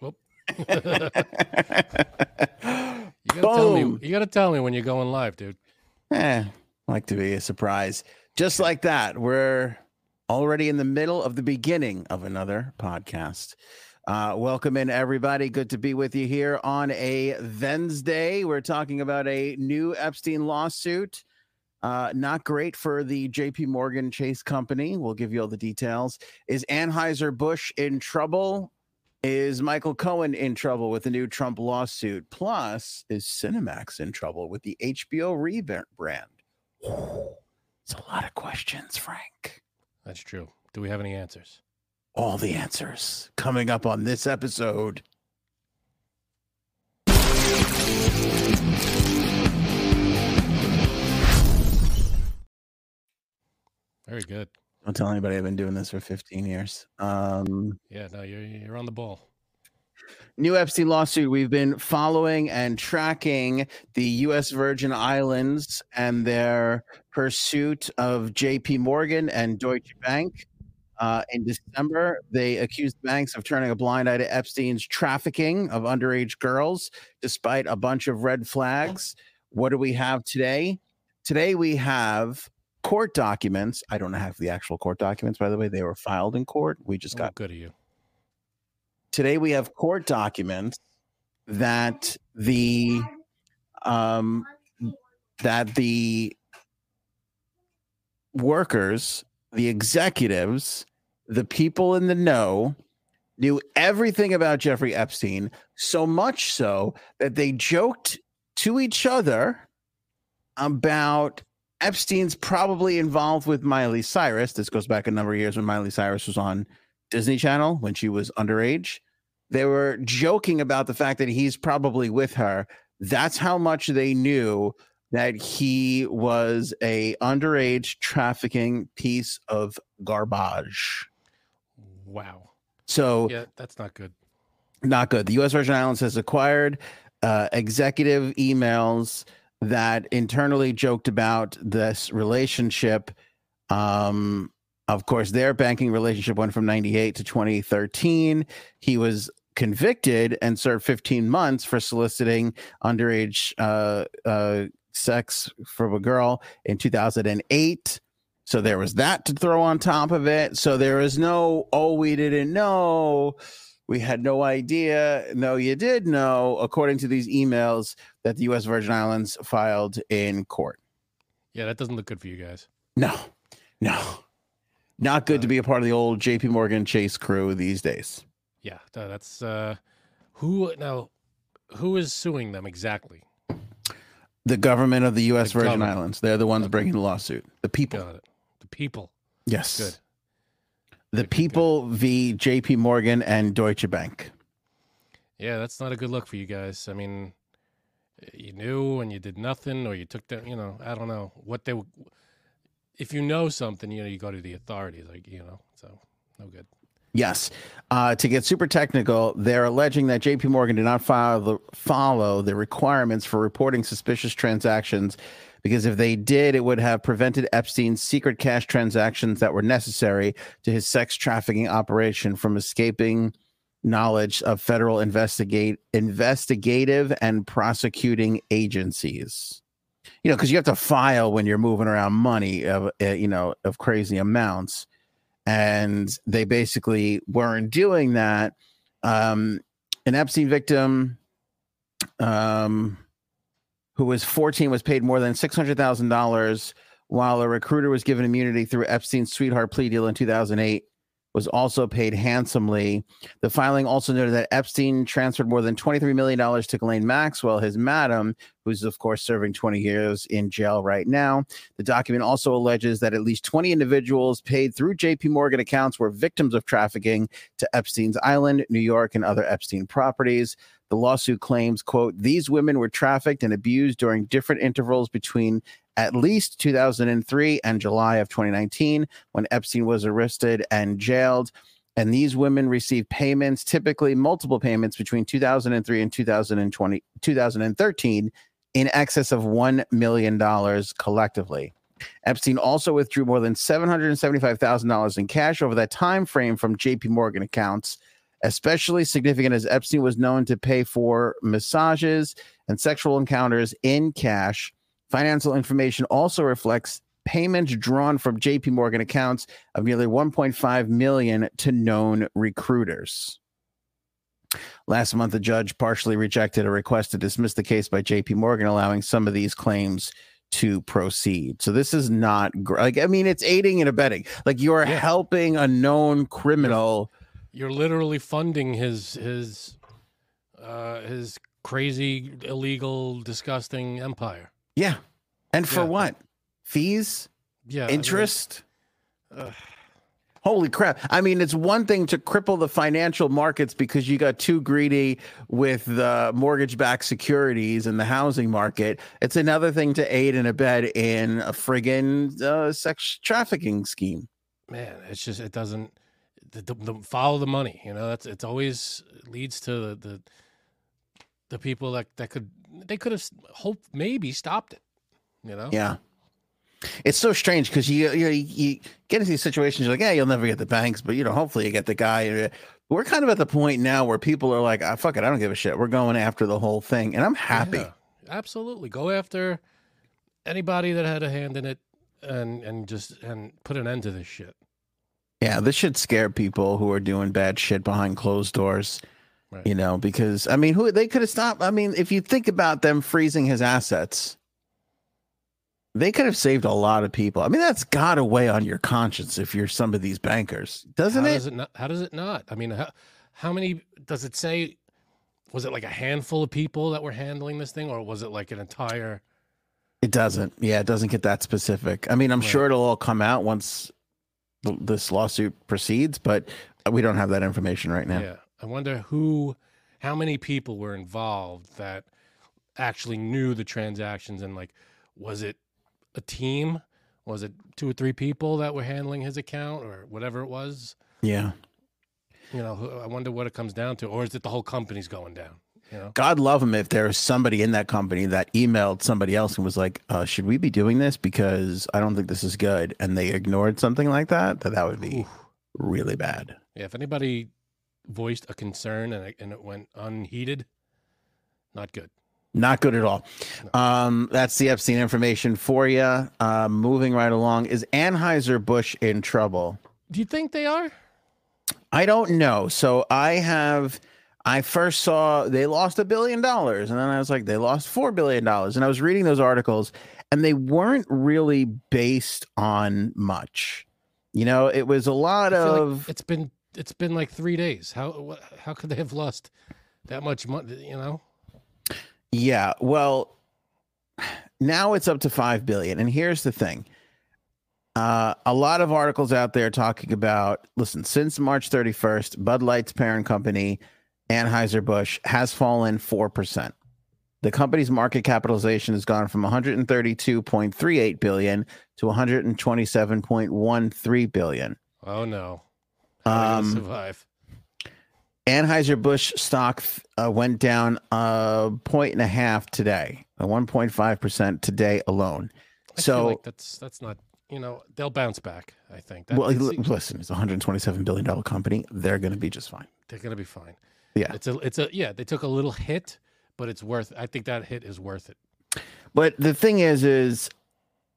Whoop. you gotta tell me. You gotta tell me when you're going live, dude. Eh, like to be a surprise. Just like that, we're already in the middle of the beginning of another podcast. Uh, welcome in, everybody. Good to be with you here on a Wednesday. We're talking about a new Epstein lawsuit. Uh, not great for the JP Morgan Chase Company. We'll give you all the details. Is Anheuser-Busch in trouble? Is Michael Cohen in trouble with the new Trump lawsuit? Plus, is Cinemax in trouble with the HBO rebrand? It's a lot of questions, Frank. That's true. Do we have any answers? All the answers coming up on this episode. Very good. Don't tell anybody I've been doing this for 15 years. Um, Yeah, no, you're you're on the ball. new Epstein lawsuit. We've been following and tracking the U.S. Virgin Islands and their pursuit of J.P. Morgan and Deutsche Bank. Uh, in December, they accused banks of turning a blind eye to Epstein's trafficking of underage girls, despite a bunch of red flags. What do we have today? Today, we have court documents. I don't have the actual court documents, by the way. They were filed in court. We just Oh, got good of you. today we have court documents that the um that the workers the executives the people in the know knew everything about Jeffrey Epstein so much so that they joked to each other about Epstein's probably involved with Miley Cyrus. This goes back a number of years when Miley Cyrus was on Disney Channel when she was underage. They were joking about the fact that he's probably with her. That's how much they knew that he was a underage trafficking piece of garbage. Wow. So Yeah, that's not good. not good. The U.S. Virgin Islands has acquired uh, executive emails that internally joked about this relationship. Um, of course, their banking relationship went from 98 to 2013. He was convicted and served 15 months for soliciting underage uh, uh, sex from a girl in 2008. So there was that to throw on top of it. So there is no, oh, we didn't know. We had no idea. No, you did know, according to these emails that the U.S. Virgin Islands filed in court. Yeah, that doesn't look good for you guys. No, no, not good to be a part of the old J.P. Morgan Chase crew these days. Yeah, that's uh who now who is suing them exactly? The government of the U.S. The Virgin government. Islands, they're the ones bringing the lawsuit. The people. Got it. The people. Yes. Good. The people v. J.P. Morgan and Deutsche Bank. Yeah, that's not a good look for you guys. I mean, you knew and you did nothing, or you took them. You know, I don't know what they. If you know something, you know, you go to the authorities. Like you know, so no good. Yes. Uh, to get super technical, they're alleging that JP Morgan did not follow the, follow the requirements for reporting suspicious transactions because if they did, it would have prevented Epstein's secret cash transactions that were necessary to his sex trafficking operation from escaping knowledge of federal investigate investigative and prosecuting agencies. You know, because you have to file when you're moving around money of uh, you know of crazy amounts and they basically weren't doing that. Um, an Epstein victim um, who was 14 was paid more than $600,000 while a recruiter was given immunity through Epstein's sweetheart plea deal in 2008 was also paid handsomely. The filing also noted that Epstein transferred more than $23 million to Ghislaine Maxwell, his madam, who's of course serving 20 years in jail right now. The document also alleges that at least 20 individuals paid through JP Morgan accounts were victims of trafficking to Epstein's Island, New York, and other Epstein properties. The lawsuit claims, quote, these women were trafficked and abused during different intervals between at least 2003 and July of 2019 when Epstein was arrested and jailed. And these women received payments, typically multiple payments between 2003 and 2020, 2013 in excess of $1 million collectively. Epstein also withdrew more than $775,000 in cash over that time frame from JP Morgan accounts especially significant as Epstein was known to pay for massages and sexual encounters in cash. Financial information also reflects payments drawn from JP Morgan accounts of nearly 1.5 million to known recruiters. Last month, the judge partially rejected a request to dismiss the case by JP Morgan, allowing some of these claims to proceed. So this is not like I mean it's aiding and abetting. Like you are Yeah. helping a known criminal. You're literally funding his his uh his crazy, illegal, disgusting empire. Yeah. And for Yeah. what? Fees? Yeah. I mean, Interest? Holy crap. I mean, it's one thing to cripple the financial markets because you got too greedy with the mortgage backed securities and the housing market. It's another thing to aid and abet in a friggin' uh, sex trafficking scheme. man, it's just it doesn't the, the, the follow the money. You know, that's it's always leads to the the, the people that that could they could have hope maybe stopped it. You know, Yeah. It's so strange because you, you you get into these situations, you're like, yeah, you'll never get the banks, but you know, hopefully you get the guy. We're kind of at the point now where people are like, ah, fuck it, I don't give a shit. We're going after the whole thing. And I'm happy. Yeah, absolutely, go after anybody that had a hand in it, and and just and put an end to this shit. Yeah, this should scare people who are doing bad shit behind closed doors. Right. You know, because I mean, who they could have stopped. I mean, if you think about them freezing his assets, they could have saved a lot of people. I mean, that's got to weigh on your conscience if you're some of these bankers, doesn't how it? does it not? How does it not? I mean, how, how many does it say? Was it like a handful of people that were handling this thing, or was it like an entire? It doesn't. Yeah, it doesn't get that specific. I mean, I'm Right. sure it'll all come out once th- this lawsuit proceeds, but we don't have that information right now. Yeah. I wonder who, how many people were involved that actually knew the transactions and like, was it a team? Was it two or three people that were handling his account or whatever it was? Yeah. You know, I wonder what it comes down to, or is it the whole company's going down? You know, God love him if there's somebody in that company that emailed somebody else and was like, uh, "Should we be doing this? Because I don't think this is good," and they ignored something like that. That that would be Oof. really bad. yeah. If anybody voiced a concern and it, and it went unheeded, not good. Not good at all. Um, that's the Epstein information for you. Uh, moving right along, is Anheuser Busch in trouble? Do you think they are? I don't know. So I have. I first saw they lost a billion dollars, and then I was like, they lost four billion dollars, and I was reading those articles, and they weren't really based on much. You know, it was a lot feel like of it's been it's been like three days. How how could they have lost that much money? You know, yeah. Well, now it's up to five billion, and here's the thing. Uh, a lot of articles out there talking about listen, since March 31st, Bud Light's parent company, Anheuser-Busch, has fallen 4%. The company's market capitalization has gone from 132.38 billion to 127.13 billion. oh no, how are they gonna Um, survive. Anheuser-Busch stock uh, went down a point and a half today, a 1.5% today alone. I so- like that's that's not you know they'll bounce back. I think that, Well, it's- listen, it's a 127 billion dollar company. They're going to be just fine. they're gonna be fine. Yeah. it's a it's a yeah. They took a little hit, but it's worth. I think that hit is worth it. But the thing is, is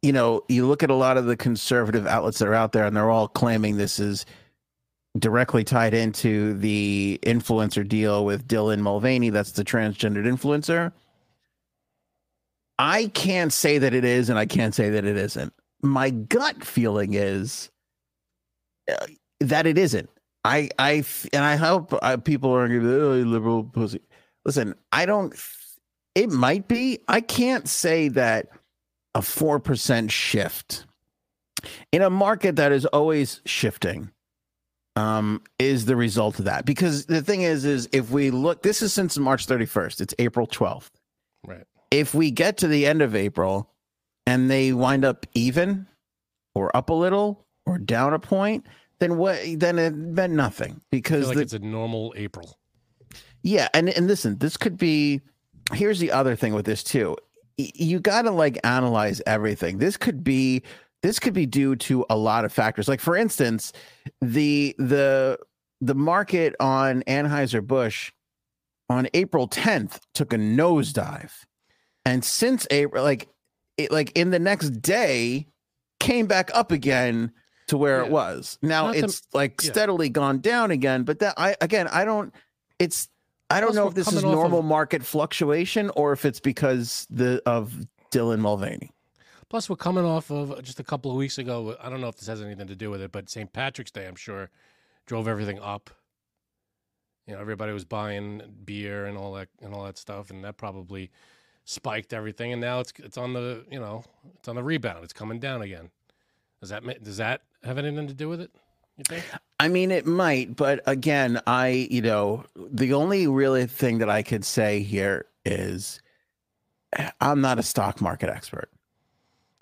you know, you look at a lot of the conservative outlets that are out there, and they're all claiming this is directly tied into the influencer deal with Dylan Mulvaney. That's the transgendered influencer. I can't say that it is, and I can't say that it isn't. My gut feeling is uh, that it isn't. I, I, and I hope uh, people are going to be oh, liberal pussy. Listen, I don't. It might be. I can't say that a four percent shift in a market that is always shifting um is the result of that because the thing is is if we look this is since march 31st it's april 12th Right. if we get to the end of april and they wind up even or up a little or down a point then what then it meant nothing because like the, it's a normal April. yeah, and and listen, this could be. Here's the other thing with this too. You got to like analyze everything. This could be this could be due to a lot of factors. Like for instance, the the the market on Anheuser Busch on April 10th took a nosedive, and since April, like it, like in the next day, came back up again to where Yeah. it was. Now Not it's like yeah. steadily gone down again, but that I again I don't. It's I don't know if this is normal of- market fluctuation or if it's because the of Dylan Mulvaney. Plus, we're coming off of just a couple of weeks ago. I don't know if this has anything to do with it, but St. Patrick's Day, I'm sure, drove everything up. You know, everybody was buying beer and all that and all that stuff, and that probably spiked everything. And now it's it's on the you know it's on the rebound. It's coming down again. Does that does that have anything to do with it? You think? I mean, it might, but again, I, you know, the only really thing that I could say here is I'm not a stock market expert.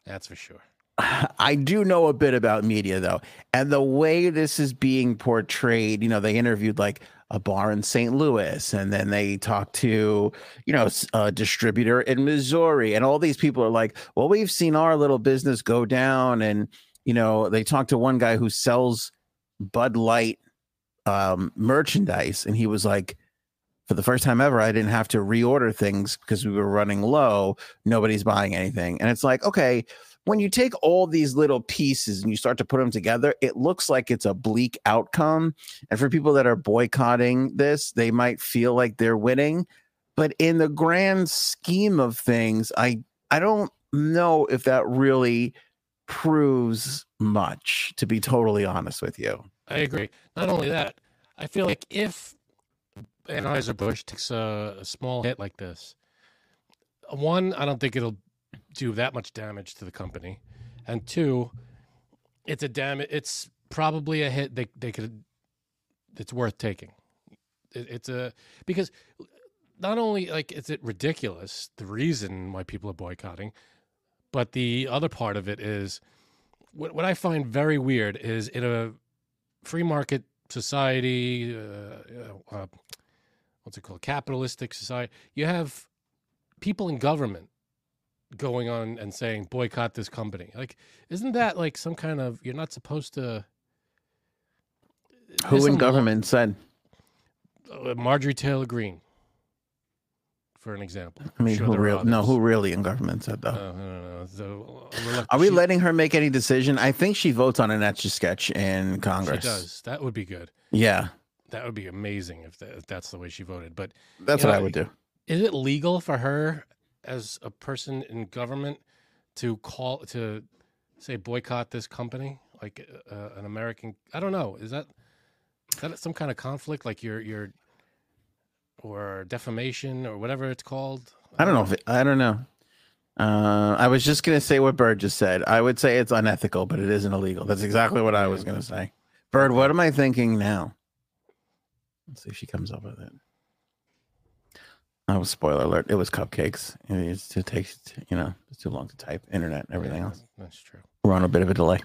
That's for sure. I do know a bit about media though, and the way this is being portrayed, you know, they interviewed like a bar in St. Louis, and then they talked to, you know, a distributor in Missouri, and all these people are like, "Well, we've seen our little business go down," and you know, they talked to one guy who sells Bud Light um, merchandise, and he was like, "For the first time ever, I didn't have to reorder things because we were running low. Nobody's buying anything," and it's like, okay when you take all these little pieces and you start to put them together, it looks like it's a bleak outcome. And for people that are boycotting this, they might feel like they're winning. But in the grand scheme of things, I I don't know if that really proves much, to be totally honest with you. I agree. Not only that, I feel like if Anheuser Busch takes a, a small hit like this, one, I don't think it'll do that much damage to the company, and two, it's a damage. It's probably a hit they they could. It's worth taking. It, it's a because not only like is it ridiculous the reason why people are boycotting, but the other part of it is what what I find very weird is in a free market society, uh, uh, what's it called, capitalistic society, you have people in government going on and saying boycott this company. Like, isn't that like some kind of you're not supposed to? Who in government said? uh, Marjorie Taylor Greene for an example. I mean, Sure who real? No, who really in government said though? Uh, I don't. So, I'm Are we she- letting her make any decision? I think she votes on an etch a sketch in She Congress. does. That would be good. Yeah, That would be amazing if, that, if that's the way she voted. But that's what know, I would do. is it legal for her as a person in government to call to say boycott this company like uh, an american i don't know is that is that some kind of conflict like your your or defamation or whatever it's called I don't know if it, I don't know. Uh, I was just gonna say what Bird just said. I would say it's unethical, but it isn't illegal. That's exactly what I was gonna say. Bird, what am I thinking now? Let's see if she comes up with it. Oh, spoiler alert! It was cupcakes. It's, it takes you know it's too long to type. Internet and everything Yeah, else. that's true We're on a bit of a delay.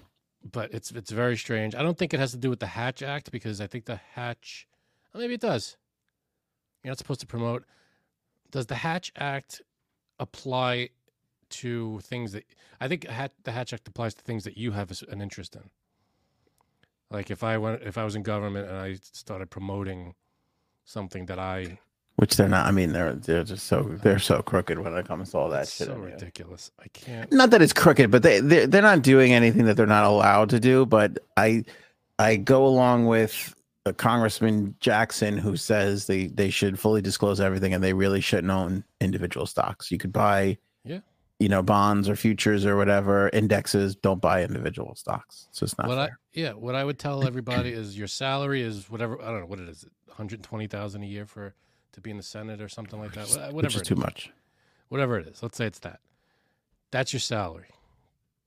but it's it's very strange i don't think it has to do with the hatch act because i think the hatch oh, maybe it does you're not supposed to promote does the hatch act apply to things that i think the hatch act applies to things that you have an interest in like if i went if i was in government and i started promoting something that i Which they're not. I mean, they're they're just so they're so crooked when it comes to all that shit. so ridiculous i can't not that it's crooked, but they they're, they're not doing anything that they're not allowed to do. But I I go along with Congressman Jackson who says they they should fully disclose everything and they really shouldn't own individual stocks. You could buy. You know bonds or futures or whatever indexes. Don't buy individual stocks. So it's not what I yeah, what I would tell everybody is your salary is whatever I don't know what it is, one hundred twenty thousand a year for to be in the Senate or something like that. Wha- which Whatever, is too is. much. whatever it is. Let's say it's that. That's your salary.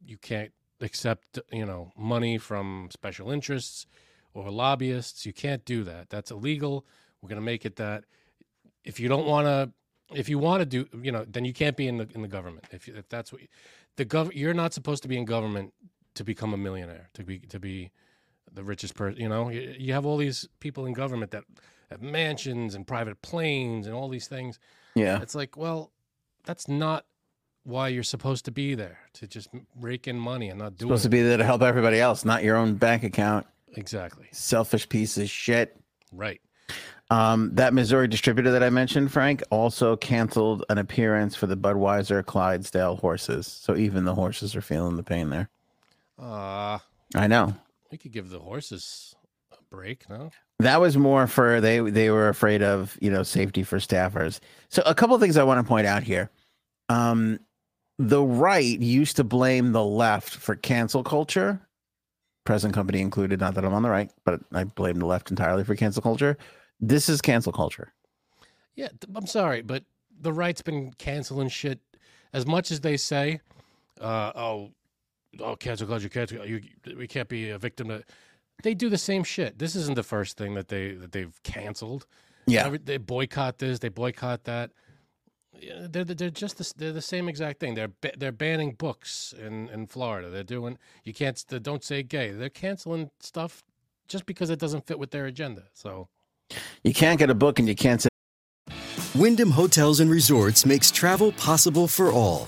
You can't accept you know money from special interests or lobbyists. You can't do that. That's illegal. We're gonna make it that if you don't want to. If you want to do, you know, then you can't be in the in the government. If, if that's what you, the gov, you're not supposed to be in government to become a millionaire, to be to be the richest person. You know, you, you have all these people in government that have mansions and private planes and all these things. Yeah. It's like, well, that's not why you're supposed to be there to just rake in money and not do Supposed to be there to help everybody else, not your own bank account. Exactly. Selfish piece of shit. Right. Um, that Missouri distributor that I mentioned, Frank, also canceled an appearance for the Budweiser Clydesdale horses. So even the horses are feeling the pain there. Uh I know. we could give the horses a break, no? That was more for they they were afraid of you know safety for staffers. So a couple of things I want to point out here. Um, the right used to blame the left for cancel culture, present company included. Not that I'm on the right, but I blame the left entirely for cancel culture. This is cancel culture. Yeah, I'm sorry, but the right's been canceling shit as much as they say. Uh, oh, oh, cancel culture, cancel. You, we can't be a victim. To, they do the same shit. This isn't the first thing that they that they've canceled. Yeah, they boycott this, they boycott that. Yeah, They're they're just the, they're the same exact thing. They're they're banning books in in Florida. They're doing you can't s- don't say gay. They're canceling stuff just because it doesn't fit with their agenda. So you can't get a book and you can't say Wyndham Hotels and Resorts makes travel possible for all.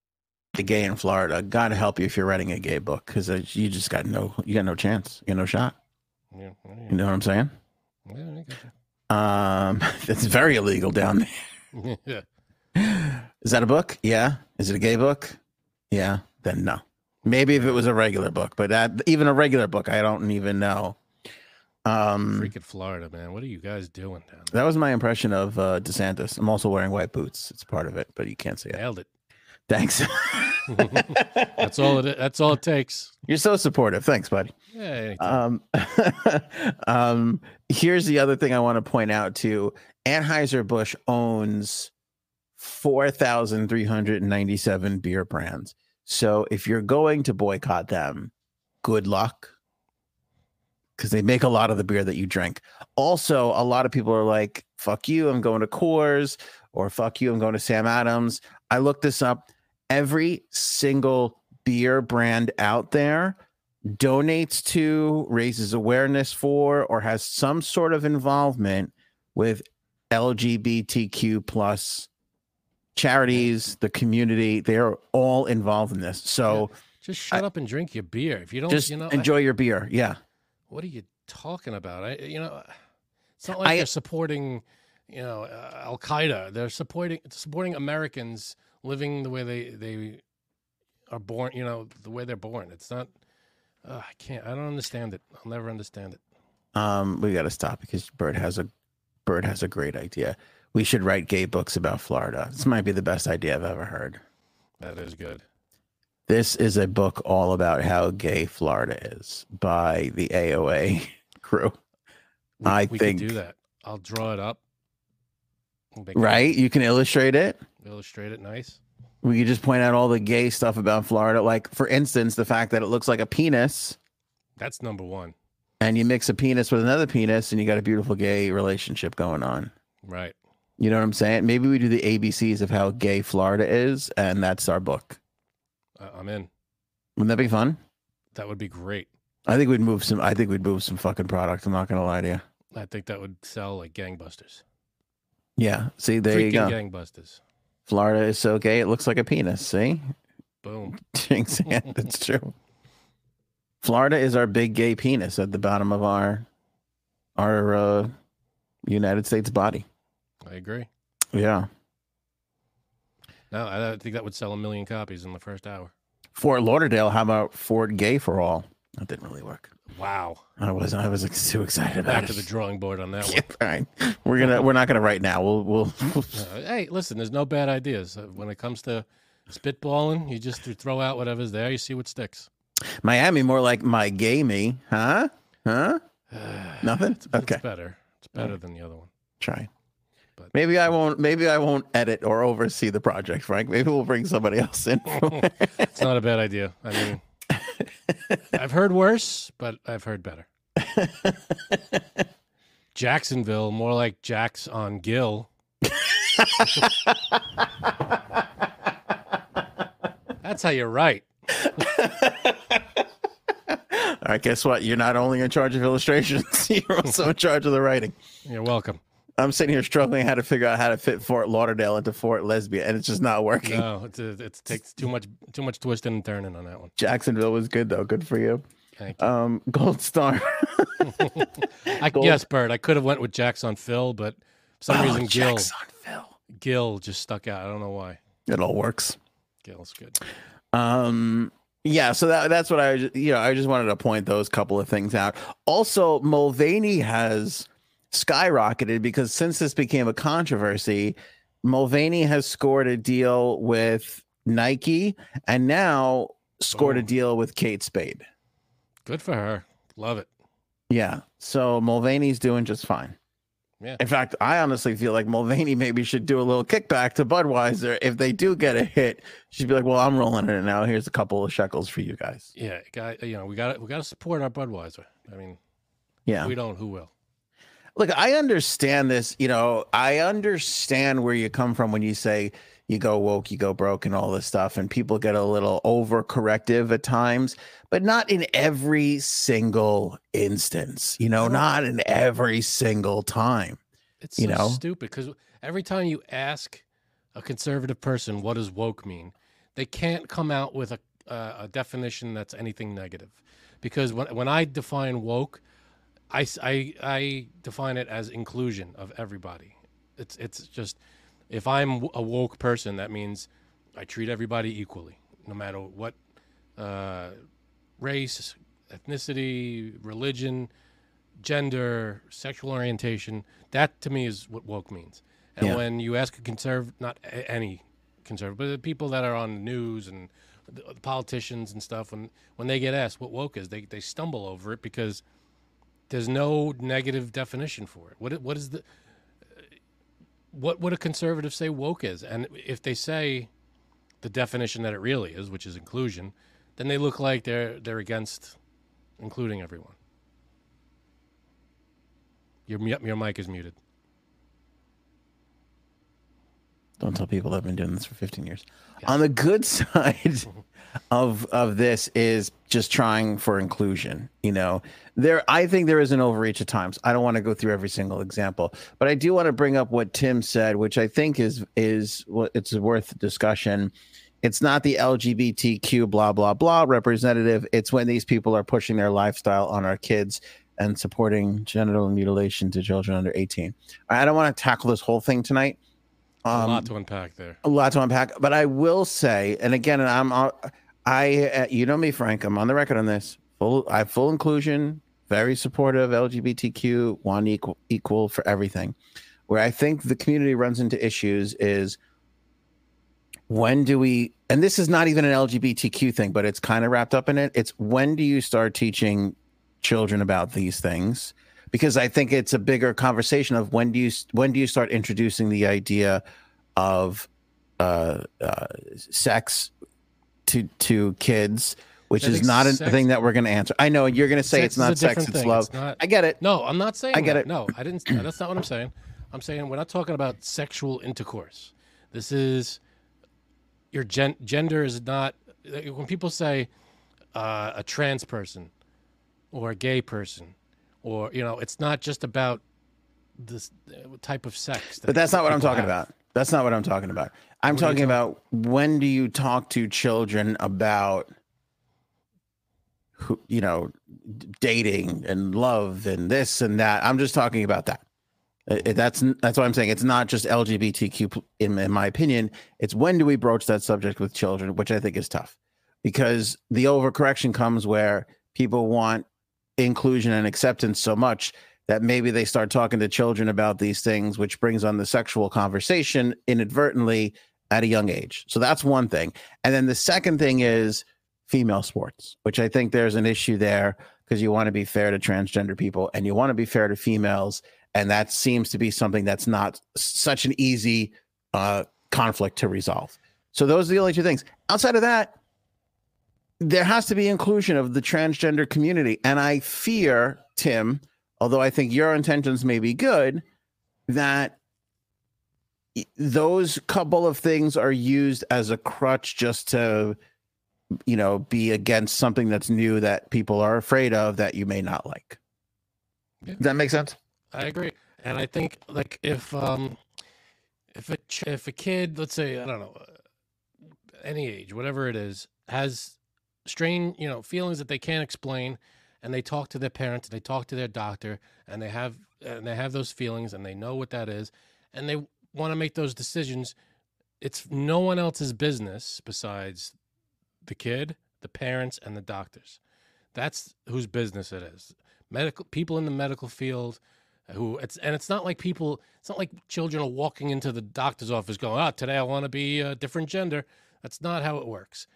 The gay in Florida. God help you if you're writing a gay book because you just got no you got no chance. You got no shot. yeah, You know what I'm saying? yeah, Um, that's very illegal down there. yeah. Is that a book? Yeah. Is it a gay book? Yeah. Then no. Maybe if it was a regular book, but that, even a regular book, I don't even know. Um, Freaking Florida, man. What are you guys doing down there? that was my impression of uh, DeSantis. I'm also wearing white boots. It's part of it, but you can't see it. Nailed it. Thanks. That's all it. That's all it takes. You're so supportive. Thanks, buddy. Yeah. Um, um, here's the other thing I want to point out too. Anheuser-Busch owns 4,397 beer brands. So if you're going to boycott them, good luck because they make a lot of the beer that you drink. Also, a lot of people are like, fuck you, I'm going to Coors, or fuck you, I'm going to Sam Adams. I looked this up. Every single beer brand out there donates to, raises awareness for, or has some sort of involvement with LGBTQ plus charities, the community. They're all involved in this. So just shut up and drink your beer. If you don't, just you know, I- enjoy your beer. Yeah. what are you talking about? I, you know, it's not like I- they're supporting, you know, uh, Al Qaeda. They're supporting supporting Americans living the way they they are born. You know, the way they're born. It's not. Uh, I can't. I don't understand it. I'll never understand it. Um, we got to stop because Bird has a Bird has a great idea. We should write gay books about Florida. This might be the best idea I've ever heard. That is good. This is a book all about how gay Florida is by the AOA crew. We, I we think- do that. I'll draw it up. Make it- Right? You can illustrate it. Illustrate it nice. We could just point out all the gay stuff about Florida. Like, for instance, the fact that it looks like a penis That's number one. and you mix a penis with another penis and you got a beautiful gay relationship going on. Right. You know what I'm saying? Maybe we do the ABCs of how gay Florida is, and that's our book. I, I'm in. Wouldn't that be fun? That would be great. I think we'd move some. I think we'd move some fucking product. I'm not gonna lie to you. I think that would sell like gangbusters. Yeah. See, there you go. gangbusters. Florida is so gay it looks like a penis. See, Boom. Jinx. It's true. Florida is our big gay penis at the bottom of our our uh, United States body. I agree. Yeah. No, I I think that would sell a million copies in the first hour. Fort Lauderdale. How about Fort Gay for all? That didn't really work. Wow. I was I was like, too excited about Back it. to the drawing board on that one. Yeah, fine. We're gonna we're not gonna write now. We'll we'll Uh, hey, listen, there's no bad ideas. Uh, When it comes to spitballing, you just throw out whatever's there, you see what sticks. Miami more like my gay me, huh? Huh? Nothing. Okay, It's better. It's better than the other one. try. But- Maybe I won't. Maybe I won't edit or oversee the project, Frank. Maybe we'll bring somebody else in. It's not a bad idea. I mean, I've heard worse, but I've heard better. Jacksonville, more like Jacks on Gill. That's how you write. All right, guess what? You're not only in charge of illustrations, you're also in charge of the writing. You're welcome. I'm sitting here struggling how to figure out how to fit Fort Lauderdale into Fort Lesbia, and it's just not working. No, it's it it's takes too much too much twisting and turning on that one. Jacksonville was good though. Good for you. Thank you. Um, Gold Star. I, Gold- yes, Bert. I could have went with Jacks on Phil, but for some Oh, reason Jacksonville. Gill just stuck out. I don't know why. It all works. Gill's good. Um, yeah, so that that's what I you know I just wanted to point those couple of things out. Also, Mulvaney has skyrocketed because since this became a controversy, Mulvaney has scored a deal with Nike and now scored a deal with Kate Spade. Good for her. Love it. Yeah, so Mulvaney's doing just fine. Yeah. In fact, I honestly feel like Mulvaney maybe should do a little kickback to Budweiser if they do get a hit. She'd be like, "Well, I'm rolling it now. Here's a couple of shekels for you guys." Yeah, guy. You know, we got we got to support our Budweiser. I mean, Yeah. if we don't. Who will? Look, I understand this. You know, I understand where you come from when you say you go woke, you go broke, and all this stuff, and people get a little overcorrective at times, but not in every single instance. You know, not in every single time. It's You so know? stupid because every time you ask a conservative person what does woke mean, they can't come out with a uh, a definition that's anything negative. Because when when I define woke, I, I- I define it as inclusion of everybody. It's it's just if I'm a woke person, that means I treat everybody equally, no matter what uh, race, ethnicity, religion, gender, sexual orientation. That to me is what woke means. And Yeah. when you ask a conservative, not a- any conservative, but the people that are on the news and the the politicians and stuff, when when they get asked what woke is, they they stumble over it because there's no negative definition for it. What what is the what would a conservative say woke is? And if they say the definition that it really is, which is inclusion, then they look like they're they're against including everyone. Your your mic is muted. Don't tell people I've been doing this for 15 years. On the good side of of this is just trying for inclusion. You know, there I think there is an overreach at times. I don't want to go through every single example, but I do want to bring up what Tim said, which I think is is what it's worth discussion. It's not the LGBTQ blah blah blah representative. It's when these people are pushing their lifestyle on our kids and supporting genital mutilation to children under 18. I don't want to tackle this whole thing tonight. a Um, lot to unpack there. a lot to unpack but i will say and again and i'm uh, i uh, you know me frank i'm on the record on this. Full i have full inclusion very supportive lgbtq one equal equal for everything. Where i think the community runs into issues is when do we and this is not even an lgbtq thing but it's kind of wrapped up in it. It's when do you start teaching children about these things? Because i think it's a bigger conversation of when do you when do you start introducing the idea of uh, uh, sex to to kids, which is not a sex- thing that we're going to answer. I know you're going to say Sex it's not sex, it's thing. love. It's not- I get it. No, I'm not saying. I get that. it. No, I didn't. That's not what I'm saying. I'm saying we're not talking about sexual intercourse. This is your gen- gender is not. When people say uh, a trans person or a gay person, or you know, it's not just about this uh, type of sex. But that's not what I'm talking have. about. That's not what I'm talking about. I'm What talking about when do you talk to children about who, you know, dating and love and this and that. I'm just talking about that. That's that's what I'm saying. It's not just LGBTQ in, in my opinion. It's when do we broach that subject with children, which I think is tough, because the overcorrection comes where people want inclusion and acceptance so much that maybe they start talking to children about these things, which brings on the sexual conversation inadvertently at a young age. So that's one thing. And then the second thing is female sports, which I think there's an issue there because you want to be fair to transgender people and you want to be fair to females. And that seems to be something that's not such an easy uh, conflict to resolve. So those are the only two things. Outside of that, there has to be inclusion of the transgender community. And I fear, Tim, although I think your intentions may be good, that those couple of things are used as a crutch just to you know be against something that's new that people are afraid of that you may not like. Yeah. does that make sense? I agree, and I think like if um if a ch- if a kid, let's say I don't know, uh, any age, whatever it is, has strange you know feelings that they can't explain, and they talk to their parents, they talk to their doctor, and they have and they have those feelings, and they know what that is, and they want to make those decisions. It's no one else's business besides the kid, the parents, and the doctors. That's whose business it is. Medical people in the medical field who it's and it's not like people it's not like children are walking into the doctor's office going, "Ah, today I want to be a different gender." That's not how it works.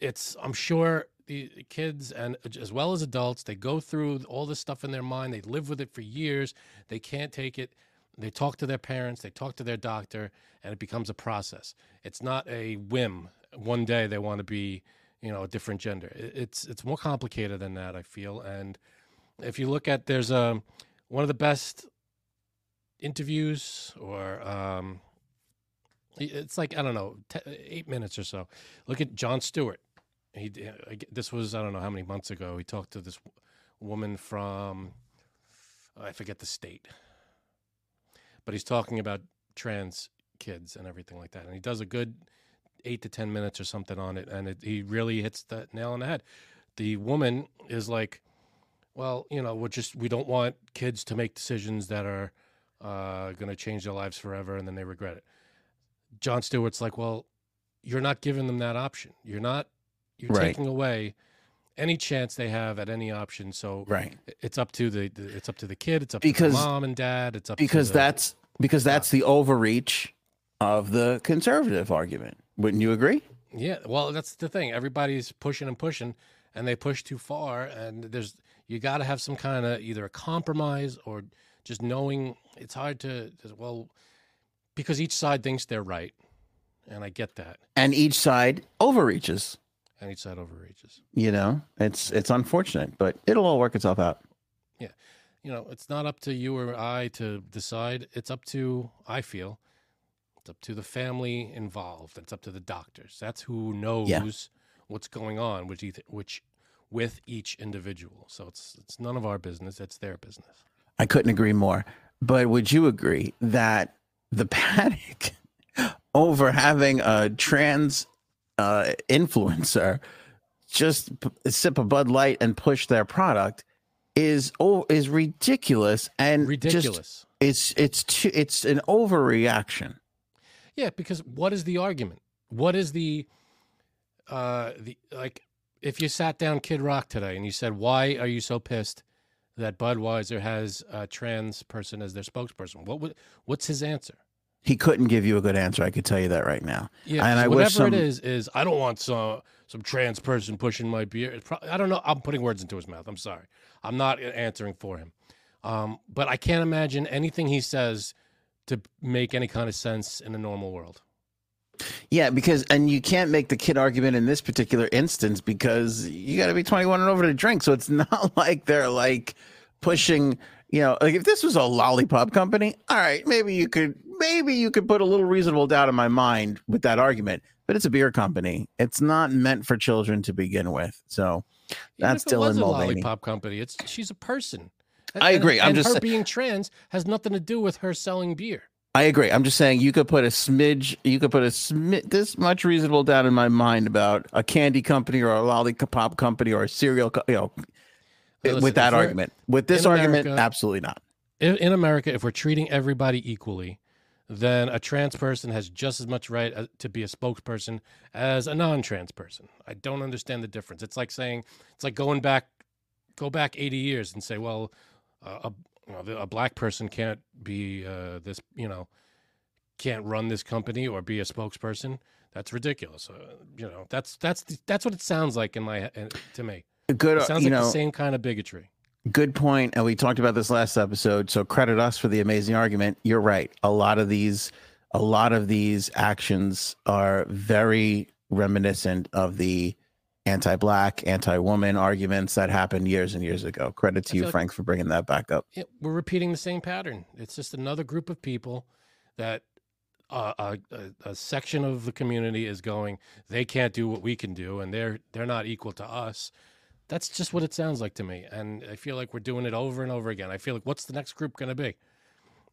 It's I'm sure the kids and as well as adults, they go through all this stuff in their mind. They live with it for years. They can't take it. They talk to their parents, they talk to their doctor, and it becomes a process. It's not a whim. One day they want to be, you know, a different gender. It's it's more complicated than that, I feel. And if you look at there's a one of the best interviews or um it's like i don't know te- eight minutes or so look at jon stewart he this was i don't know how many months ago he talked to this woman from i forget the state but he's talking about trans kids and everything like that and he does a good eight to ten minutes or something on it and it, he really hits the nail on the head the woman is like well, you know, we're just we don't want kids to make decisions that are uh, going to change their lives forever and then they regret it. Jon Stewart's like, well, you're not giving them that option. You're not. You're Right. taking away any chance they have at any option. So right it's up to the, the it's up to the kid. It's up Because- to the mom and dad. It's up because to the, that's because that's the overreach of the conservative argument wouldn't you agree Yeah, well, that's the thing. Everybody's pushing and pushing, and they push too far. And there's you got to have some kind of either a compromise or just knowing it's hard to well because each side thinks they're right, and I get that, and each side overreaches and each side overreaches. you know it's it's unfortunate but it'll all work itself out Yeah, You know, it's not up to you or I to decide. It's up to I feel. It's up to the family involved. It's up to the doctors. That's who knows what's going on, which eith- which with each individual. So it's it's none of our business. It's their business. I couldn't agree more. But would you agree that the panic over having a trans uh, influencer just sip a Bud Light and push their product is oh is ridiculous and just- Ridiculous. it's it's too, it's an overreaction. yeah, because what is the argument? What is the uh the like if you sat down Kid Rock today and you said, "Why are you so pissed that Budweiser has a trans person as their spokesperson?" What would what's his answer? He couldn't give you a good answer. I could tell you that right now. Yeah, And I wish whatever some- it is, is I don't want some some trans person pushing my beer. I don't know. I'm putting words into his mouth. I'm sorry. I'm not answering for him. Um, but I can't imagine anything he says to make any kind of sense in a normal world. Yeah, because and you can't make the kid argument in this particular instance because you got to be 21 and over to drink. So it's not like they're like pushing, you know, like if this was a lollipop company, all right, maybe you could maybe you could put a little reasonable doubt in my mind with that argument. But it's a beer company. It's not meant for children to begin with. So That's it a Mulvaney. lollipop company. It's she's a person. I agree. I'm and just her sa- being trans has nothing to do with her selling beer. I agree. I'm just saying you could put a smidge, you could put a smidge, this much reasonable doubt in my mind about a candy company or a lollipop company or a cereal, co- you know, uh, listen, with that argument. With this argument, America- absolutely not. in America, if we're treating everybody equally, then a trans person has just as much right to be a spokesperson as a non-trans person. I don't understand the difference. It's like saying it's like going back, go back 80 years and say, well, uh, a a black person can't be uh, this, you know, can't run this company or be a spokesperson. That's ridiculous. Uh, you know, that's that's that's what it sounds like in my uh, to me. Good, It sounds you like know, the same kind of bigotry. Good point. And we talked about this last episode. So credit us for the amazing argument. You're right. A lot of these, a lot of these actions are very reminiscent of the anti-black, anti-woman arguments that happened years and years ago. Credit to you, like- Frank, for bringing that back up. Yeah, we're repeating the same pattern. It's just another group of people that uh, a, a, a section of the community is going. They can't do what we can do, and they're they're not equal to us. That's just what it sounds like to me, and I feel like we're doing it over and over again. I feel like what's the next group going to be?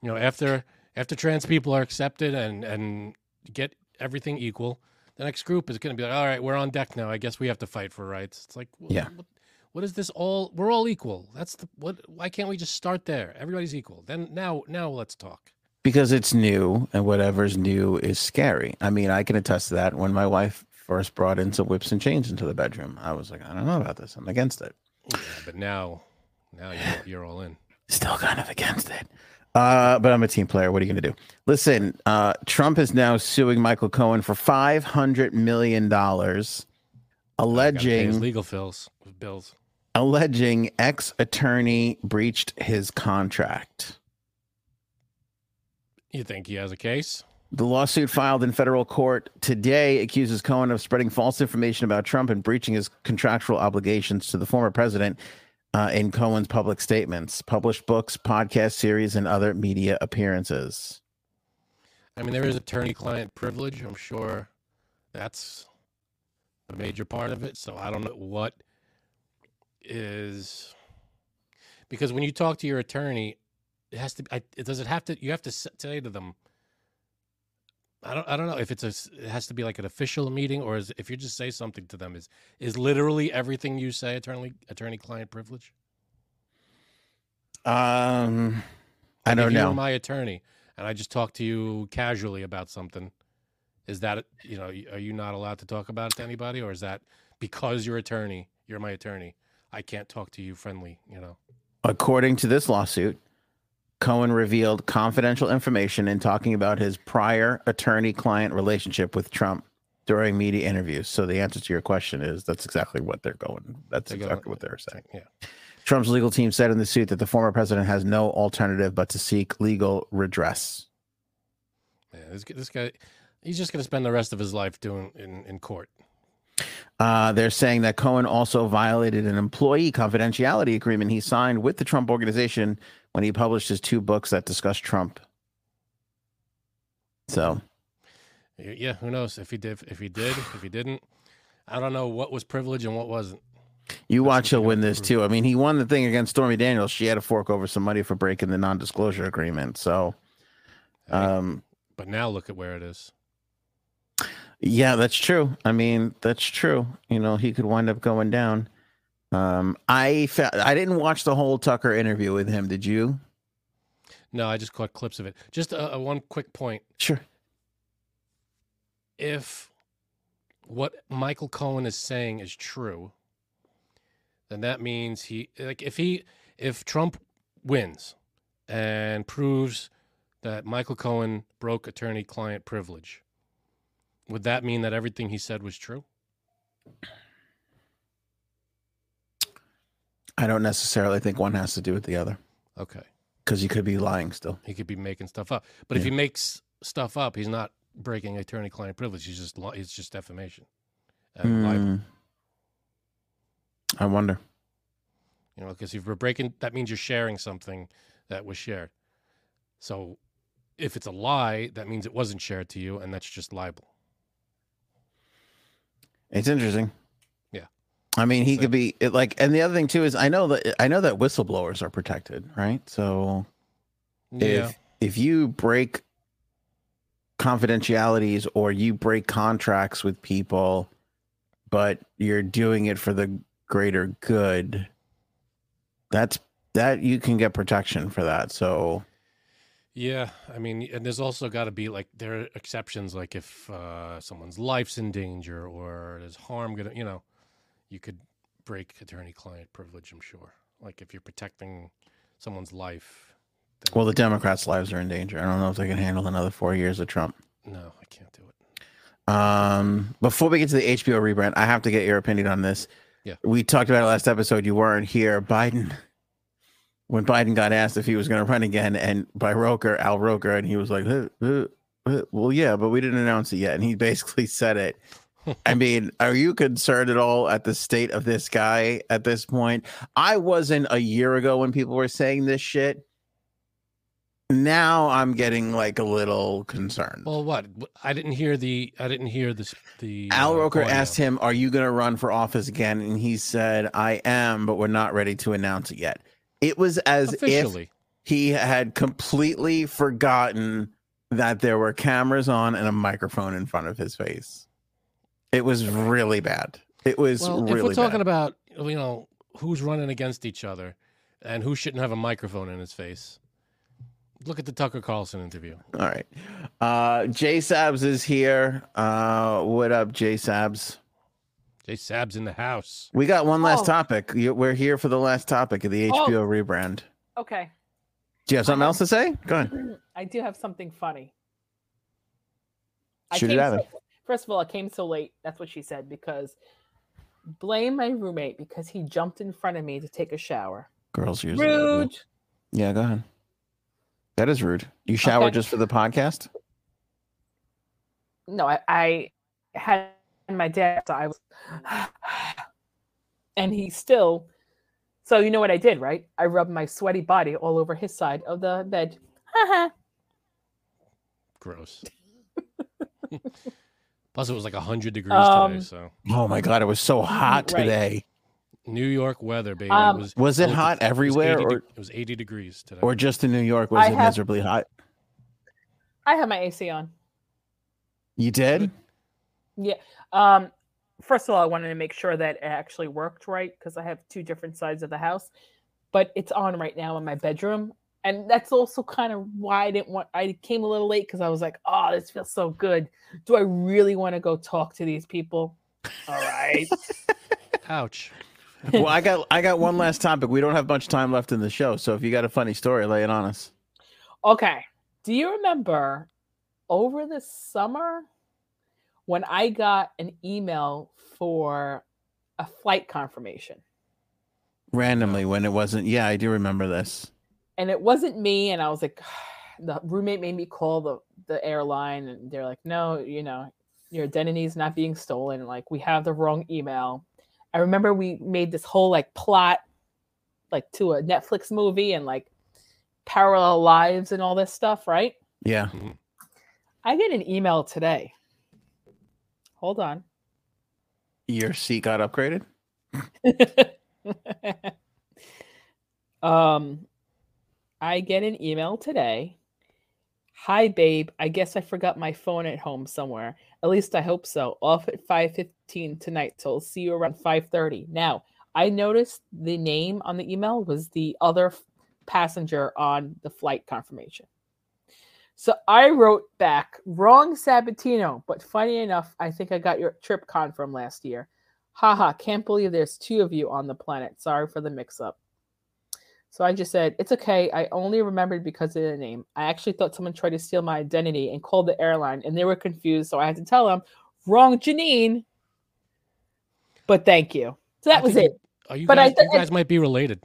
You know, after after trans people are accepted and and get everything equal, the next group is going to be like, all right, we're on deck now. I guess we have to fight for rights. It's like, wh- Yeah. What, what is this all? We're all equal. That's the what? Why can't we just start there? Everybody's equal. Then now, now let's talk. because it's new and whatever's new is scary. I mean, I can attest to that. When my wife first brought in some whips and chains into the bedroom, I was like, I don't know about this. I'm against it. Yeah, but now, now you're, you're all in. Still kind of against it. Uh, but I'm a team player. What are you going to do? Listen, uh, Trump is now suing Michael Cohen for $500 million, Gotta his alleging, legal bills. Bills. alleging ex attorney breached his contract. You think he has a case? The lawsuit filed in federal court today accuses Cohen of spreading false information about Trump and breaching his contractual obligations to the former president uh, in Cohen's public statements, published books, podcast series, and other media appearances. I mean, there is attorney-client privilege. I'm sure that's a major part of it. So I don't know what is because when you talk to your attorney, it has to. I, does it have to? You have to say to them. I don't. I don't know if it's a. It has to be like an official meeting, or is if you just say something to them is is literally everything you say attorney attorney-client privilege. Um, I don't if you were know. my attorney, and I just talked to you casually about something. Is that you know? Are you not allowed to talk about it to anybody, or is that because you're attorney, you're my attorney, I can't talk to you friendly? You know. According to this lawsuit, Cohen revealed confidential information in talking about his prior attorney client relationship with Trump during media interviews. So the answer to your question is that's exactly what they're going. That's They're exactly going- what they're saying. Yeah. Trump's legal team said in the suit that the former president has no alternative but to seek legal redress. Yeah. This, this guy, he's just going to spend the rest of his life doing in in court. Uh, they're saying that Cohen also violated an employee confidentiality agreement he signed with the Trump organization when he published his two books that discuss Trump. So Yeah. Who knows if he did? If he did? If he didn't? I don't know what was privilege and what wasn't. you That's watch he'll win this too. I mean, he won the thing against Stormy Daniels. She had to fork over some money for breaking the non-disclosure agreement. So, um, but now look at where it is. yeah, that's true. I mean, that's true. You know, he could wind up going down. Um, I fe- I didn't watch the whole Tucker interview with him. Did you? No, I just caught clips of it. Just a, a one quick point. Sure. if what Michael Cohen is saying is true, then that means he like if he if Trump wins and proves that Michael Cohen broke attorney-client privilege, would that mean that everything he said was true? I don't necessarily think one has to do with the other Okay, because you could be lying still. he could be making stuff up, but if he makes stuff up, he's not breaking attorney-client privilege. He's just it's just defamation. Hmm. I wonder. You know, because if we're breaking, that means you're sharing something that was shared. So if it's a lie, that means it wasn't shared to you, and that's just libel. It's interesting. I mean, he So- could be it, like, and the other thing too is I know that I know that whistleblowers are protected, right? So Yeah. if if you break confidentialities or you break contracts with people, but you're doing it for the greater good, that's that you can get protection for that. So Yeah, I mean, and there's also got to be like there are exceptions, like if uh, someone's life's in danger or there's harm gonna, you know, you could break attorney-client privilege. I'm sure, like if you're protecting someone's life. Well, the Democrats' lives are in danger. I don't know if they can handle another four years of Trump. no, I can't do it. Um, before we get to the HBO rebrand, I have to get your opinion on this. Yeah. We talked about it last episode. You weren't here. Biden, when Biden got asked if he was going to run again, and by Roker, Al Roker, and he was like, "Uh, uh, "Well, yeah, but we didn't announce it yet." And he basically said it. I mean, are you concerned at all at the state of this guy at this point? I wasn't a year ago when people were saying this shit. Now I'm getting like a little concerned. Well, what? I didn't hear the. I didn't hear this. The Al uh, Roker audio. asked him, Are you going to run for office again? And he said, I am, but we're not ready to announce it yet. It was as if he had completely forgotten that there were cameras on and a microphone in front of his face. It was really bad. It was Well, really if we're talking bad. about you know who's running against each other and who shouldn't have a microphone in his face, look at the Tucker Carlson interview. All right. Uh, Jay Sabs is here. Uh, what up, Jay Sabs? Jay Sab's in the house. We got one last Oh. topic. We're here for the last topic of the Oh. HBO rebrand. Okay. Do you have something else to say? Go ahead. I do have something funny. I Shoot it came at so- him. First of all, I came so late. That's what she said because blame my roommate because he jumped in front of me to take a shower. Girls usually. do. Rude. Yeah, go ahead. That is rude. You shower Okay. just for the podcast? No, I, I had my dad. So I was, and he still. So you know what I did, right? I rubbed my sweaty body all over his side of the bed. Gross. Plus, it was like hundred degrees Um, today. So Oh my god, it was so hot Right. today. New York weather, baby. Um, it was, Was it looked hot at- it was everywhere 80 de- or it was eighty degrees today. or just in New York was I it have- miserably hot? I have my AC on. You did? Yeah. Um, first of all, I wanted to make sure that it actually worked right because I have two different sides of the house, but it's on right now in my bedroom. And that's also kind of why I didn't want, I came a little late because I was like, oh, this feels so good. Do I really want to go talk to these people? All right. Ouch. well, I got I got one last topic. We don't have much time left in the show, so if you got a funny story, lay it on us. okay. Do you remember over the summer when I got an email for a flight confirmation? Randomly when it wasn't. Yeah, I do remember this. And it wasn't me and i was like the roommate made me call the the airline and they're like no you know your identity is not being stolen like we have the wrong email. I remember we made this whole like plot like to a netflix movie and like parallel lives and all this stuff right? Yeah. i get an email today. Hold on. Your seat got upgraded? um, I get an email today. Hi, babe. I guess I forgot my phone at home somewhere. At least I hope so. Off at five fifteen tonight, so I'll see you around five thirty. Now, I noticed the name on the email was the other passenger on the flight confirmation. So I wrote back, wrong Sabatino, but funny enough, I think I got your trip con from last year. Haha, can't believe there's two of you on the planet. Sorry for the mix up. So I just said, it's okay. I only remembered because of the name. I actually thought someone tried to steal my identity and called the airline, and they were confused. So I had to tell them, wrong Janine. But thank you. So that I was think it. Are uh, you But I guys? th- you guys might be related.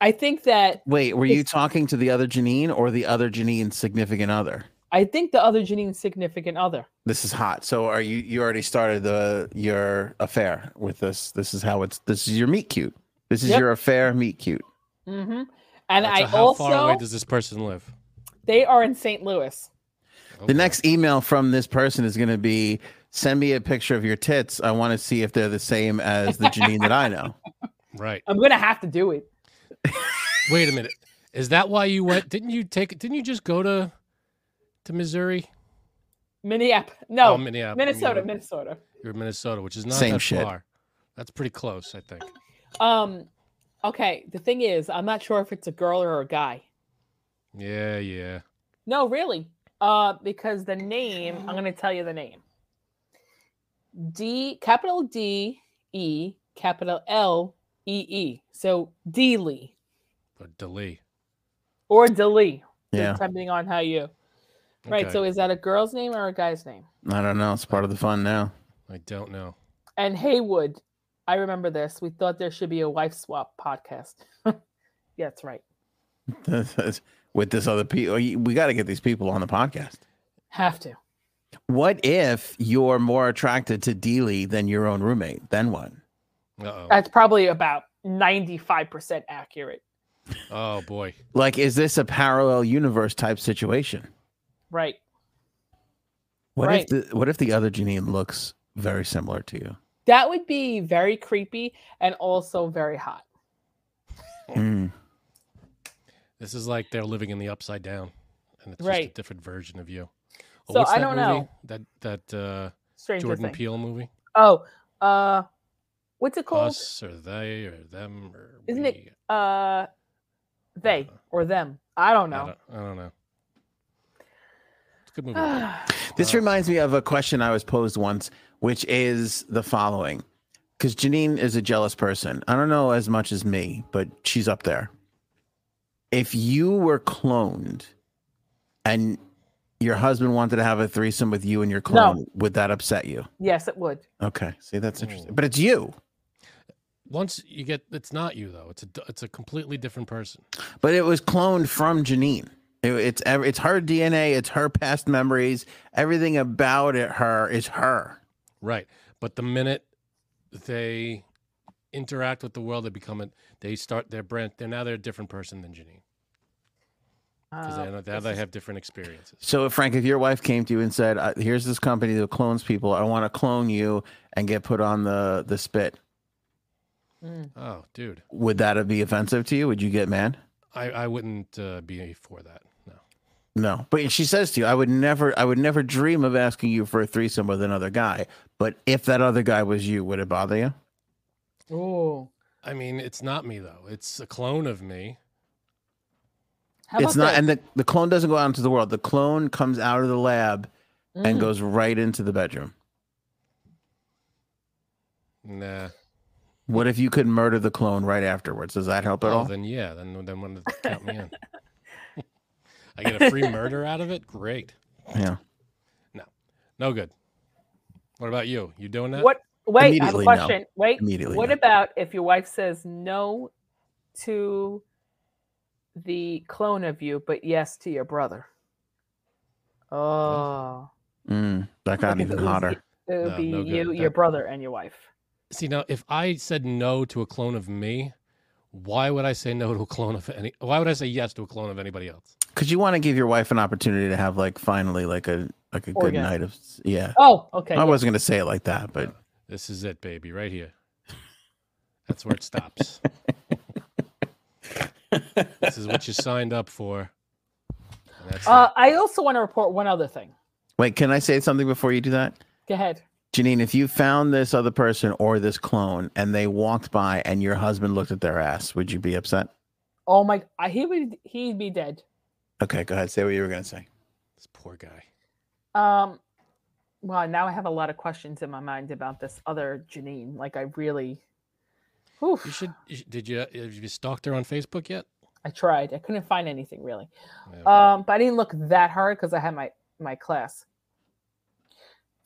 I think that Wait, were you talking to the other Janine or the other Janine's significant other? I think the other Janine's significant other. This is hot. So are you you already started the your affair with this? This is how it's this is your meet cute. This is Yep. your affair meet cute. Hmm And So I how also far away does this person live? they are in St. Louis. The next email from this person is going to be send me a picture of your tits. I want to see if they're the same as the Janine that I know. right. I'm gonna have to do it. Wait a minute. Is that why you went? Didn't you take? Didn't you just go to to Missouri? Minneapolis. No, oh, Minneapolis. Minnesota, Minnesota. you're Minnesota, which is not Same that shit. far. That's pretty close, I think. Um, okay. The thing is, I'm not sure if it's a girl or a guy. Yeah, yeah. No, really. Uh, because the name, I'm going to tell you the name. D, capital D, E, capital L, E, E. So D Lee But Dali. or Delee, Yeah. depending on how you. Right. Okay. So is that a girl's name or a guy's name? I don't know. It's part of the fun now. I don't know. And Haywood, I remember this. We thought there should be a wife swap podcast. yeah, that's right. With this other people, we got to get these people on the podcast. Have to. What if you're more attracted to Dealey than your own roommate? Then what? Uh-oh. That's probably about 95% accurate. Oh boy. Like, is this a parallel universe type situation? Right. What Right. if the what if the other Janine looks very similar to you? That would be very creepy and also very hot. Mm. This is like they're living in the upside down, and it's just a different version of you. Oh, So what's I that don't movie? know. That that uh, Stranger Jordan thing. Peele movie. Oh, uh, what's it called? Us or they or them or Isn't it? Uh, they or them. I don't I know. don't, I don't know. It's a good movie. This reminds me of a question I was posed once, which is the following. Because Janine is a jealous person. I don't know as much as me, but she's up there. If you were cloned and your husband wanted to have a threesome with you and your clone, would that upset you? yes, it would. Okay. See, that's interesting. Mm. But it's you. Once you get, it's not you though. It's a, it's a completely different person. But it was cloned from Janine. It- it's ev- it's her DNA. It's her past memories. Everything about it, her is her. Right. But the minute they interact with the world, they become it. They start their brand. They're now they're a different person than Janine because Uh, they, they have different experiences. So, Frank, if your wife came to you and said, uh, "Here's this company that clones people. I want to clone you and get put on the the spit," Mm. Oh, dude, would that be offensive to you? Would you get mad? I I wouldn't uh, be for that. No. No, but she says to you, "I would never, I would never dream of asking you for a threesome with another guy. But if that other guy was you, would it bother you?" Oh, I mean, it's not me though. It's a clone of me. how it's not, this? and the the clone doesn't go out into the world. The clone comes out of the lab and Mm. goes right into the bedroom. Nah. What if you could murder the clone right afterwards? Does that help at Oh, all? then yeah. Then then when count me in. I get a free murder out of it. Great. Yeah. No, no good. What about you? You doing that? What? Wait, I have a Immediately, no. question. Wait, Immediately, what no. about if your wife says no to the clone of you, but yes to your brother? Oh, Mm, that got even hotter. It would No, be no good. you, your That- brother, and your wife. See now, if I said no to a clone of me, why would I say no to a clone of any? Why would I say yes to a clone of anybody else? Because you want to give your wife an opportunity to have like finally like a like a good night of yeah. Oh, okay. I yeah. wasn't gonna say it like that, but This is it, baby, right here. That's where it stops. this is what you signed up for. Uh. I also want to report one other thing. wait, can I say something before you do that? Go ahead. Janine, if you found this other person or this clone and they walked by and your husband looked at their ass, would you be upset? Oh my, he would he'd be dead. Okay, go ahead. Say what you were gonna say. This poor guy. Um, well, now I have a lot of questions in my mind about this other Janine. Like, I really, Oof, You should. Did you have you stalked her on Facebook yet? I tried. I couldn't find anything really. Yeah. Um, but I didn't look that hard because I had my my class.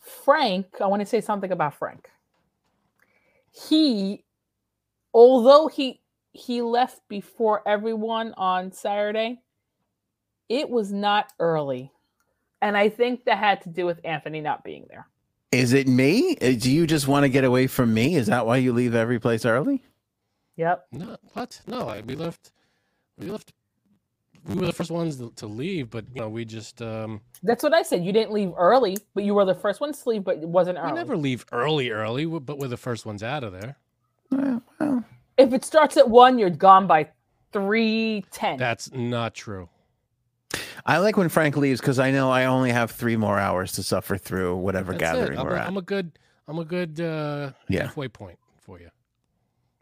Frank, I want to say something about Frank. He, although he he left before everyone on Saturday, it was not early, and I think that had to do with Anthony not being there. Is it me? Uh, Do you just want to get away from me? Is that why you leave every place early? Yep. No, what? No, I, we left. We left. We were the first ones to, to leave, but you know, we just um, That's what I said. You didn't leave early, but you were the first ones to leave, but it wasn't early. we never leave early, early, but we're the first ones out of there. Uh, well, If it starts at one, you're gone by three ten. That's not true. I like when Frank leaves because I know I only have three more hours to suffer through whatever That's gathering. I'm, we're a, at. I'm a good. I'm a good uh, Yeah. halfway point for you.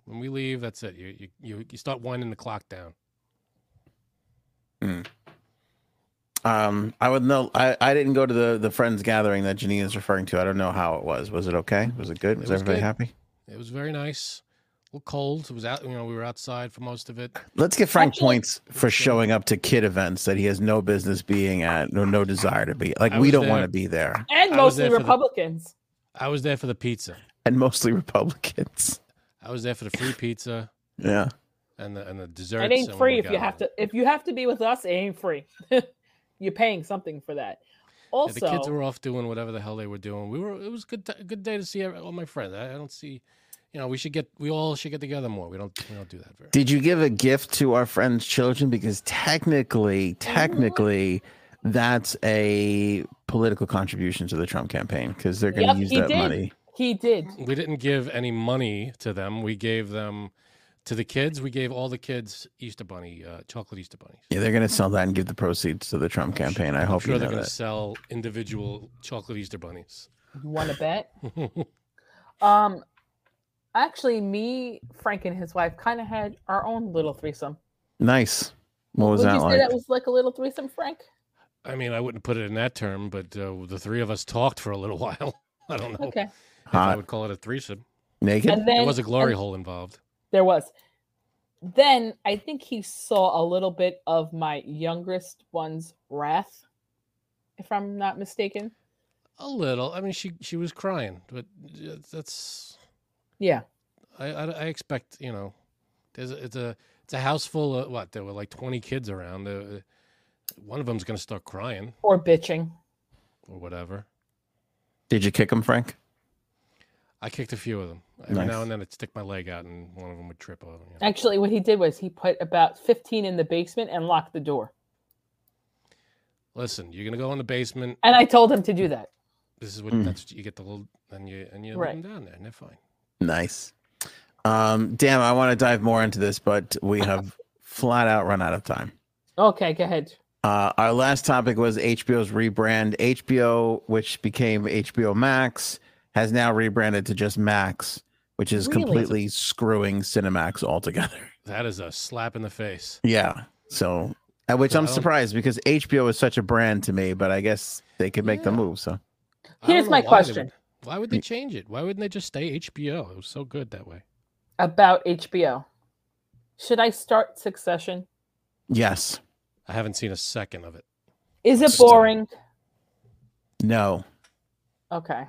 When we leave, that's it. You you you, start winding the clock down. Um, I would know. I, I didn't go to the the friends gathering that Janine is referring to. I don't know how it was. Was it okay? Was it good? Was, was everybody good. happy? It was very nice. A little cold. It was out. You know, we were outside for most of it. Let's give Frank Actually- points for showing up to kid events that he has no business being at, no no desire to be. Like I we don't want to be there, And I mostly there for the- Republicans. I was there for the pizza. and mostly Republicans. I was there for the free pizza Yeah. and the and the desserts. It ain't free if you have it. to. If you have to be with us, it ain't free. You're paying something for that. Yeah, Also, the kids were off doing whatever the hell they were doing. We were. It was a good. T- good day to see all my friends. I, I don't see. You know, we should get. We all should get together more. We don't. We don't do that very. Did you give a gift to our friends' children? Because technically, technically, that's a political contribution to the Trump campaign because they're going to Yep, use that did. money. he did. We didn't give any money to them. We gave them to the kids. We gave all the kids Easter bunny, uh, chocolate Easter bunnies. Yeah, they're going to sell that and give the proceeds to the Trump campaign. I hope I'm hope sure you they're going to sell individual chocolate Easter bunnies. You want to bet? Um, actually, me, Frank, and his wife kind of had our own little threesome. Nice. What was Would that you say like? that was like a little threesome, Frank? I mean, I wouldn't put it in that term, but uh, the three of us talked for a little while. I don't know Okay. if I would call it a threesome. Naked? And then There was a glory hole involved. There was. Then I think he saw a little bit of my youngest one's wrath, if I'm not mistaken. A little. I mean, she she was crying, but that's Yeah. I, I, I expect you know, there's a, it's a it's a house full of what there were like twenty kids around. Uh, one of them's gonna start crying Or bitching. or whatever. Did you kick him, Frank? I kicked a few of them. Every Nice. now and then I'd stick my leg out and one of them would trip over. You know. Actually, what he did was he put about 15 in the basement and locked the door. Listen, you're gonna go in the basement. And I told him to do that. This is what Mm. that's what you get the little and you and you Right. them down there and they're fine. Nice. Um, damn, I want to dive more into this, but we have flat out run out of time. Okay, go ahead. Uh, our last topic was HBO's rebrand. HBO, which became HBO Max, has now rebranded to just Max, which is Really? completely screwing Cinemax altogether. That is a slap in the face. Yeah. So, at which So I'm surprised because HBO is such a brand to me, but I guess they could make the move. So, Here's my why they question. Would- Why would they mm. change it? Why wouldn't they just stay HBO? It was so good that way. About HBO. Should I start Succession? yes, I haven't seen a second of it. Is it Still. boring? no, Okay.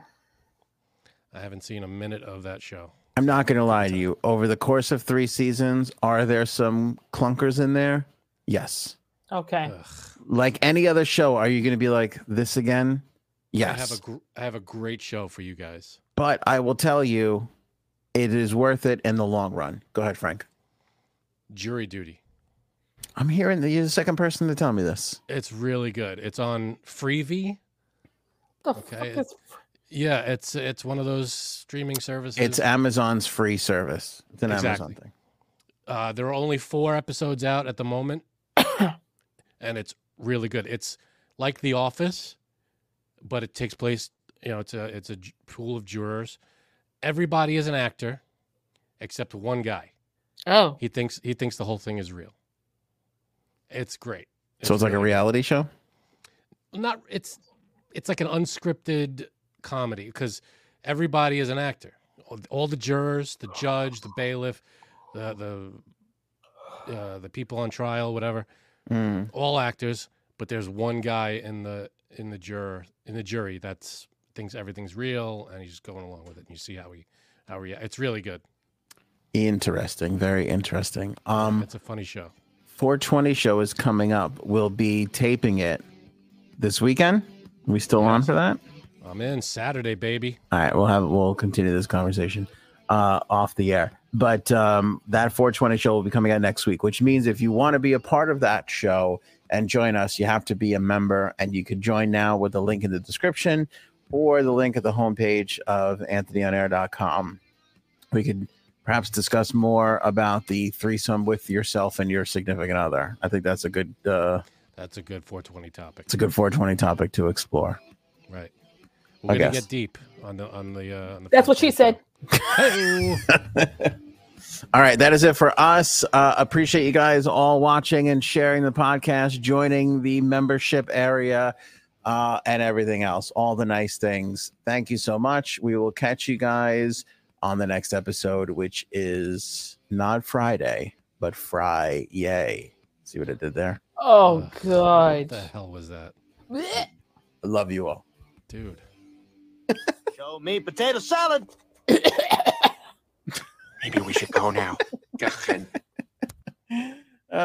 I haven't seen a minute of that show. I'm not going to lie to you. Over the course of three seasons, are there some clunkers in there? Yes. Okay. Ugh. Like any other show, are you going to be like this again? Yes. I have a gr- I have a great show for you guys. but I will tell you, it is worth it in the long run. Go ahead, Frank. Jury Duty. I'm hearing that you're the second person to tell me this. It's really good. It's on Freevee. The Okay, fuck is Yeah, it's it's one of those streaming services. It's Amazon's free service. It's an Amazon thing. Uh, there are only four episodes out at the moment, and it's really good. It's like The Office, but it takes place. You know, it's a it's a pool of jurors. Everybody is an actor, except one guy. Oh. He thinks he thinks the whole thing is real. It's great. So it's like a really reality show. Not it's it's like an unscripted comedy because everybody is an actor. All, all the jurors, the judge, the bailiff, the the uh, the people on trial, whatever, Mm. all actors. But there's one guy in the in the juror in the jury that's thinks everything's real, and he's just going along with it. And you see how he how he it's really good. Interesting. Very interesting. Um, It's a funny show. 420 show is coming up. We'll be taping it this weekend. we still on for that? I'm in Saturday, baby. All right, we'll have we'll continue this conversation uh, off the air. But um, that 420 show will be coming out next week, which means if you want to be a part of that show and join us, you have to be a member, and you can join now with the link in the description or the link at the homepage of anthonyonair.com. We could perhaps discuss more about the threesome with yourself and your significant other. I think that's a good uh, That's a good 420 topic. It's a good 420 topic to explore. Right. I We're gonna guess. get deep on the on the. Uh, on the That's what she said. Hey. All right, that is it for us. Uh, appreciate you guys all watching and sharing the podcast, joining the membership area, uh, and everything else. All the nice things. Thank you so much. We will catch you guys on the next episode, which is not Friday, but Fry. Yay! See what I did there? Oh Ugh, god. What the hell was that, I love you all. dude? Show me potato salad. Maybe we should go now. Go Uh,